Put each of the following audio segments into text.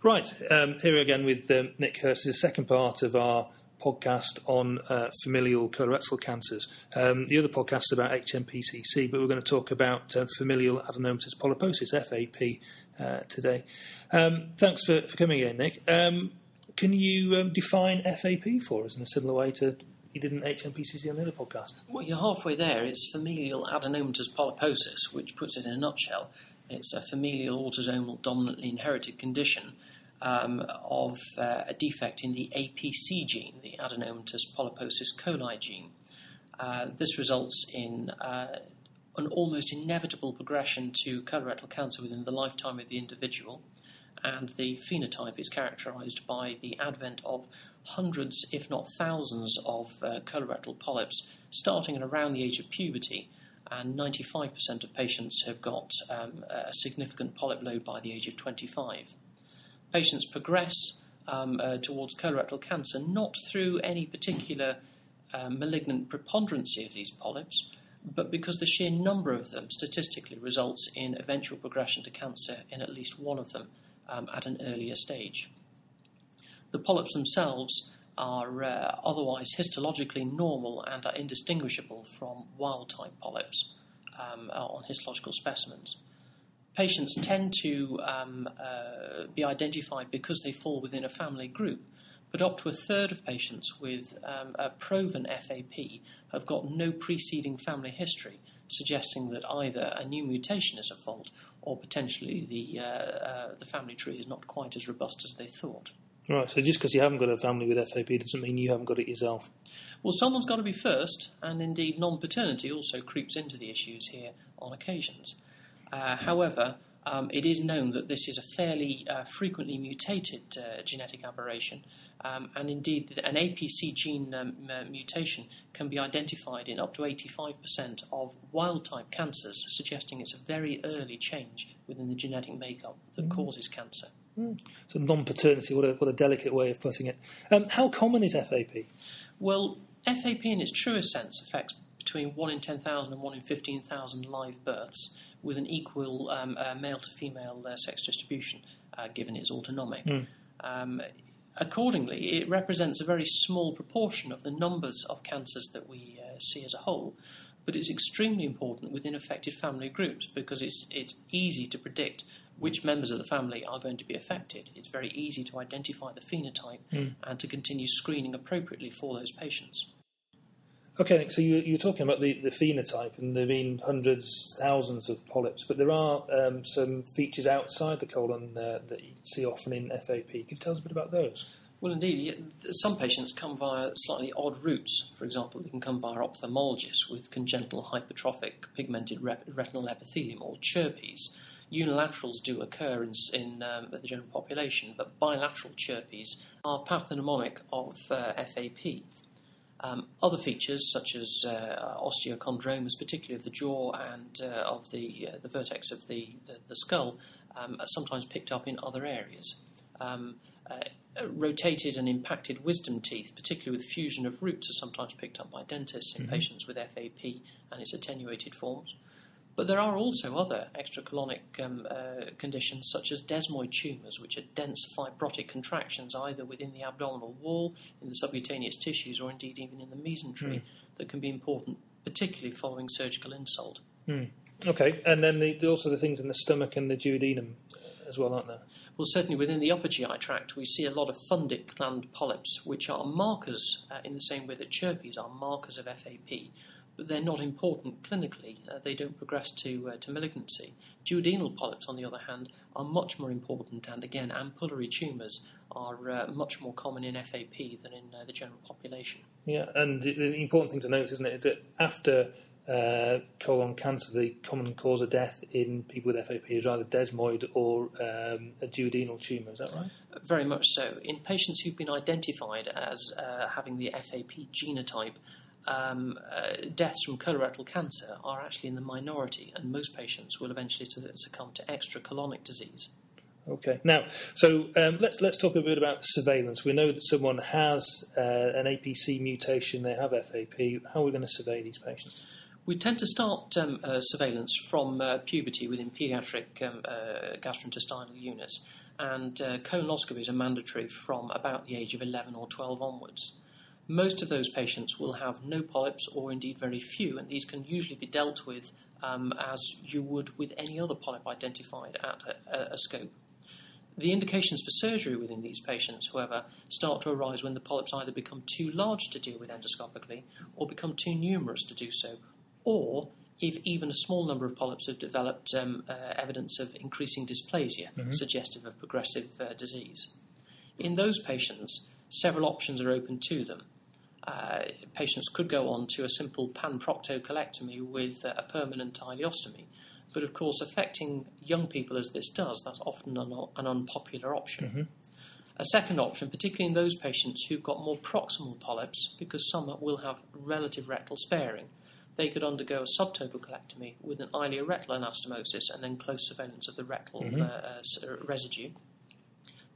Right, um, here again with um, Nick Hurst, the second part of our podcast on uh, familial colorectal cancers. Um, the other podcast is about HNPCC, but we're going to talk about uh, familial adenomatous polyposis, FAP, uh, today. Um, thanks for, for coming again, Nick. Um, can you um, define FAP for us in a similar way to you did an HNPCC on the other podcast? Well, you're halfway there. It's familial adenomatous polyposis, which puts it in a nutshell. It's a familial autosomal dominantly inherited condition um, of uh, a defect in the APC gene, the adenomatous polyposis coli gene. Uh, this results in uh, an almost inevitable progression to colorectal cancer within the lifetime of the individual, and the phenotype is characterized by the advent of hundreds, if not thousands, of uh, colorectal polyps starting at around the age of puberty. And 95% of patients have got um, a significant polyp load by the age of 25 patients progress um, uh, towards colorectal cancer not through any particular uh, malignant preponderancy of these polyps, but because the sheer number of them statistically results in eventual progression to cancer in at least one of them um, at an earlier stage. The polyps themselves are uh, otherwise histologically normal and are indistinguishable from wild type polyps um, on histological specimens patients tend to um, uh, be identified because they fall within a family group, but up to a third of patients with um, a proven FAP have got no preceding family history, suggesting that either a new mutation is at fault or potentially the, uh, uh, the family tree is not quite as robust as they thought. Right, so just because you haven't got a family with FAP doesn't mean you haven't got it yourself. Well, someone's got to be first, and indeed non paternity also creeps into the issues here on occasions. Uh, however, um, it is known that this is a fairly uh, frequently mutated uh, genetic aberration, um, and indeed, an APC gene um, mutation can be identified in up to 85% of wild type cancers, suggesting it's a very early change within the genetic makeup that mm. causes cancer. Mm. So, non paternity, what a, what a delicate way of putting it. Um, how common is FAP? Well, FAP in its truest sense affects between 1 in 10,000 and 1 in 15,000 live births with an equal um, uh, male to female uh, sex distribution, uh, given it's autosomal. Mm. Um, accordingly, it represents a very small proportion of the numbers of cancers that we uh, see as a whole, but it's extremely important within affected family groups because it's, it's easy to predict which members of the family are going to be affected. It's very easy to identify the phenotype mm. and to continue screening appropriately for those patients. Okay, Nick, so you, are talking about the, the phenotype, and there have been hundreds, thousands of polyps, but there are um, some features outside the colon uh, that you see often in FAP. Could you tell us a bit about those? Well, indeed, some patients come via slightly odd routes. For example, they can come via ophthalmologists with congenital hypertrophic pigmented retinal epithelium, or CHRPs. Unilaterals do occur in, in um, the general population, but bilateral CHRPs are pathognomonic of uh, FAP. Um, other features, such as uh, osteochondromas, particularly of the jaw and uh, of the, uh, the vertex of the, the, the skull, um, are sometimes picked up in other areas. Um, uh, rotated and impacted wisdom teeth, particularly with fusion of roots, are sometimes picked up by dentists in mm-hmm. patients with FAP and its attenuated forms. But there are also other extracolonic um, uh, conditions, such as desmoid tumours, which are dense fibrotic contractions either within the abdominal wall, in the subcutaneous tissues, or indeed even in the mesentery, mm. that can be important, particularly following surgical insult. Mm. Okay, and then the, also the things in the stomach and the duodenum as well, aren't there? Well, certainly within the upper GI tract, we see a lot of fundic gland polyps, which are markers uh, in the same way that chirpies are markers of FAP but they're not important clinically. Uh, they don't progress to, uh, to malignancy. Duodenal polyps, on the other hand, are much more important, and again, ampullary tumours are uh, much more common in FAP than in uh, the general population. Yeah, and the important thing to note, isn't it, is that after uh, colon cancer, the common cause of death in people with FAP is either desmoid or um, a duodenal tumour. Is that right? Very much so. In patients who've been identified as uh, having the FAP genotype, um, uh, deaths from colorectal cancer are actually in the minority, and most patients will eventually succumb to extracolonic disease. Okay. Now, so um, let's let's talk a bit about surveillance. We know that someone has uh, an APC mutation; they have FAP. How are we going to survey these patients? We tend to start um, uh, surveillance from uh, puberty within paediatric um, uh, gastrointestinal units and uh, colonoscopies are mandatory from about the age of 11 or 12 onwards. Most of those patients will have no polyps or indeed very few, and these can usually be dealt with um, as you would with any other polyp identified at a, a scope. The indications for surgery within these patients, however, start to arise when the polyps either become too large to deal with endoscopically or become too numerous to do so, or if even a small number of polyps have developed um, uh, evidence of increasing dysplasia, mm-hmm. suggestive of progressive uh, disease. In those patients, several options are open to them. Uh, patients could go on to a simple panproctocolectomy with a permanent ileostomy, but of course, affecting young people as this does, that's often an, an unpopular option. Mm-hmm. A second option, particularly in those patients who've got more proximal polyps, because some will have relative rectal sparing, they could undergo a subtotal colectomy with an ileorectal anastomosis and then close surveillance of the rectal mm-hmm. uh, uh, residue.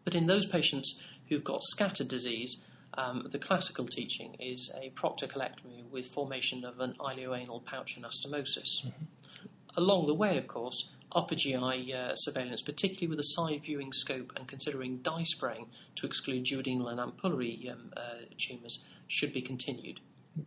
But in those patients who've got scattered disease, um, the classical teaching is a proctocolectomy with formation of an ileoanal pouch anastomosis. Mm-hmm. Along the way, of course, upper GI uh, surveillance, particularly with a side viewing scope and considering dye spraying to exclude duodenal and ampullary um, uh, tumours, should be continued.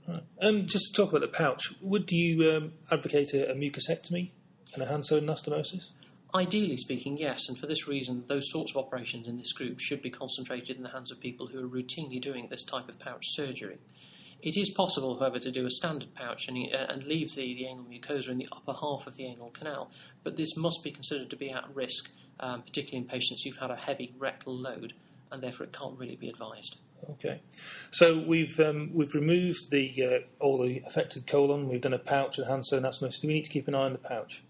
Right. Um, just to talk about the pouch, would you um, advocate a, a, mucosectomy and a hand sewn anastomosis? Ideally speaking, yes, and for this reason, those sorts of operations in this group should be concentrated in the hands of people who are routinely doing this type of pouch surgery. It is possible, however, to do a standard pouch and, uh, and leave the, the, anal mucosa in the upper half of the anal canal, but this must be considered to be at risk, um, particularly in patients who've had a heavy rectal load, and therefore it can't really be advised. Okay, so we've um, we've removed the uh, all the affected colon. We've done a pouch and hand sewn anastomosis. Do we need to keep an eye on the pouch?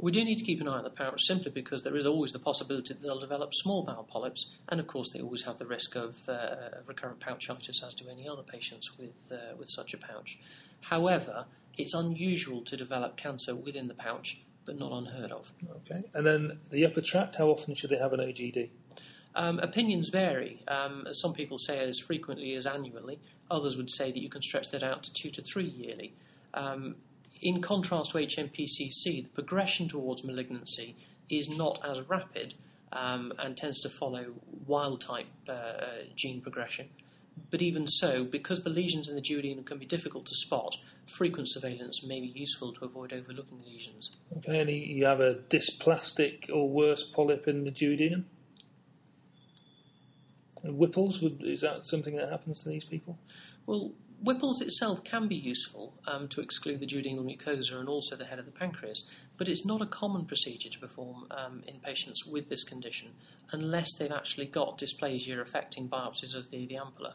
We do need to keep an eye on the pouch simply because there is always the possibility that they'll develop small bowel polyps, and of course they always have the risk of uh, recurrent pouchitis, as do any other patients with uh, with such a pouch. However, it's unusual to develop cancer within the pouch, but not unheard of. Okay, and then the upper tract. How often should they have an OGD? Um, opinions vary. Um, some people say as frequently as annually. Others would say that you can stretch that out to two to three yearly. Um, in contrast to HNPCC, the progression towards malignancy is not as rapid um, and tends to follow wild type uh, gene progression. But even so, because the lesions in the duodenum can be difficult to spot, frequent surveillance may be useful to avoid overlooking lesions. Okay, and you have a dysplastic or worse polyp in the duodenum? And Whipples, would, is that something that happens to these people? Well, Whipples itself can be useful um, to exclude the duodenal mucosa and also the head of the pancreas, but it's not a common procedure to perform um, in patients with this condition unless they've actually got dysplasia affecting biopsies of the, the ampulla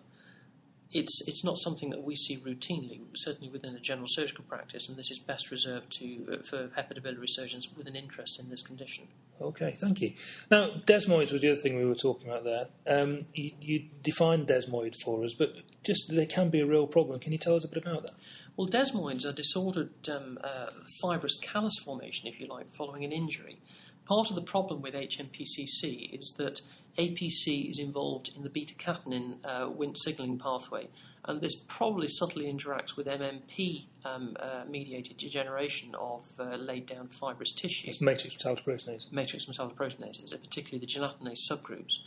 it's it's not something that we see routinely, certainly within a general surgical practice, and this is best reserved to uh, for hepatobiliary surgeons with an interest in this condition. Okay, thank you. Now, desmoids was the other thing we were talking about there. Um, you, you defined desmoid for us, but just they can be a real problem. Can you tell us a bit about that? Well, desmoids are disordered um, uh, fibrous callus formation, if you like, following an injury. Part of the problem with HNPCC is that APC is involved in the beta catenin uh, Wnt signaling pathway, and this probably subtly interacts with MMP um, uh, mediated degeneration of uh, laid down fibrous tissue. It's matrix metalloproteinase. Matrix metalloproteinases, particularly the gelatinase subgroups.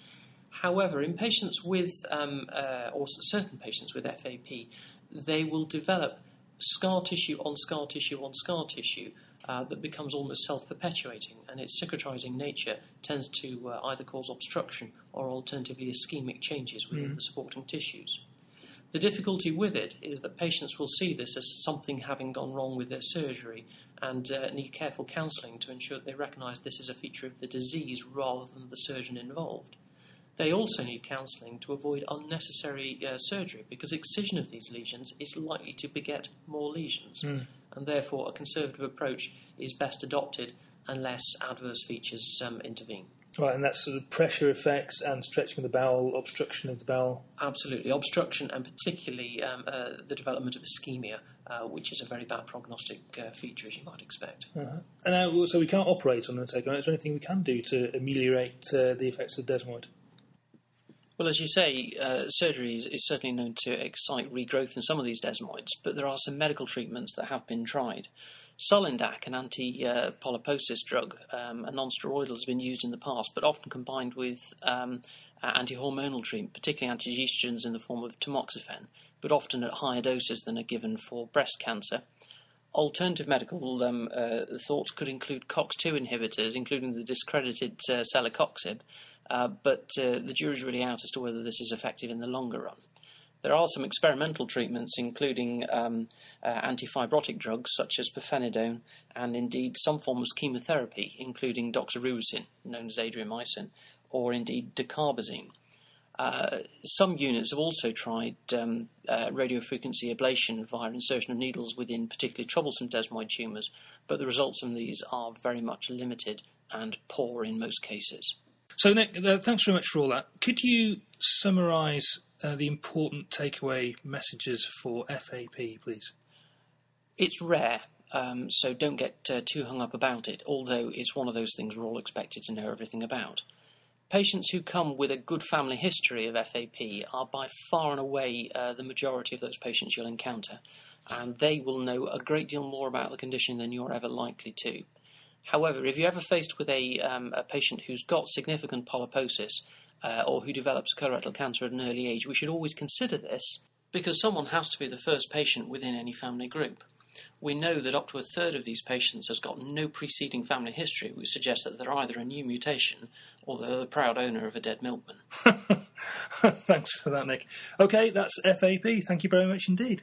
However, in patients with, um, uh, or certain patients with FAP, they will develop scar tissue on scar tissue on scar tissue uh, that becomes almost self perpetuating, and its cicatrizing nature tends to uh, either cause obstruction or alternatively ischemic changes within mm. the supporting tissues. The difficulty with it is that patients will see this as something having gone wrong with their surgery and uh, need careful counselling to ensure that they recognise this as a feature of the disease rather than the surgeon involved. They also need counselling to avoid unnecessary uh, surgery because excision of these lesions is likely to beget more lesions. Mm and therefore a conservative approach is best adopted unless adverse features um, intervene. Right, and that's sort of pressure effects and stretching of the bowel, obstruction of the bowel. Absolutely, obstruction and particularly um, uh, the development of ischemia, uh, which is a very bad prognostic uh, feature, as you might expect. Uh-huh. And now, so we can't operate on the takeover. Is there anything we can do to ameliorate uh, the effects of desmoid? Well, as you say, uh, surgery is, is, certainly known to excite regrowth in some of these desmoids, but there are some medical treatments that have been tried. Sulindac, an anti-polyposis drug, um, a non-steroidal, has been used in the past, but often combined with um, anti-hormonal treatment, particularly anti-estrogens in the form of tamoxifen, but often at higher doses than are given for breast cancer. Alternative medical um, uh, thoughts could include COX2 inhibitors, including the discredited uh, celecoxib, uh, but uh, the jury's really out as to whether this is effective in the longer run. There are some experimental treatments, including um, uh, antifibrotic drugs such as pirfenidone, and indeed some forms of chemotherapy, including doxorubicin, known as adriamycin, or indeed dacarbazine. Uh, some units have also tried um, uh, radiofrequency ablation via insertion of needles within particularly troublesome desmoid tumours, but the results from these are very much limited and poor in most cases. So, Nick, uh, thanks very much for all that. Could you summarise uh, the important takeaway messages for FAP, please? It's rare, um, so don't get uh, too hung up about it, although it's one of those things we're all expected to know everything about. Patients who come with a good family history of FAP are by far and away uh, the majority of those patients you'll encounter, and they will know a great deal more about the condition than you're ever likely to. However, if you're ever faced with a, um, a patient who's got significant polyposis uh, or who develops colorectal cancer at an early age, we should always consider this because someone has to be the first patient within any family group. We know that up to a third of these patients has got no preceding family history, which suggests that they're either a new mutation or they're the proud owner of a dead milkman. Thanks for that, Nick. Okay, that's FAP. Thank you very much indeed.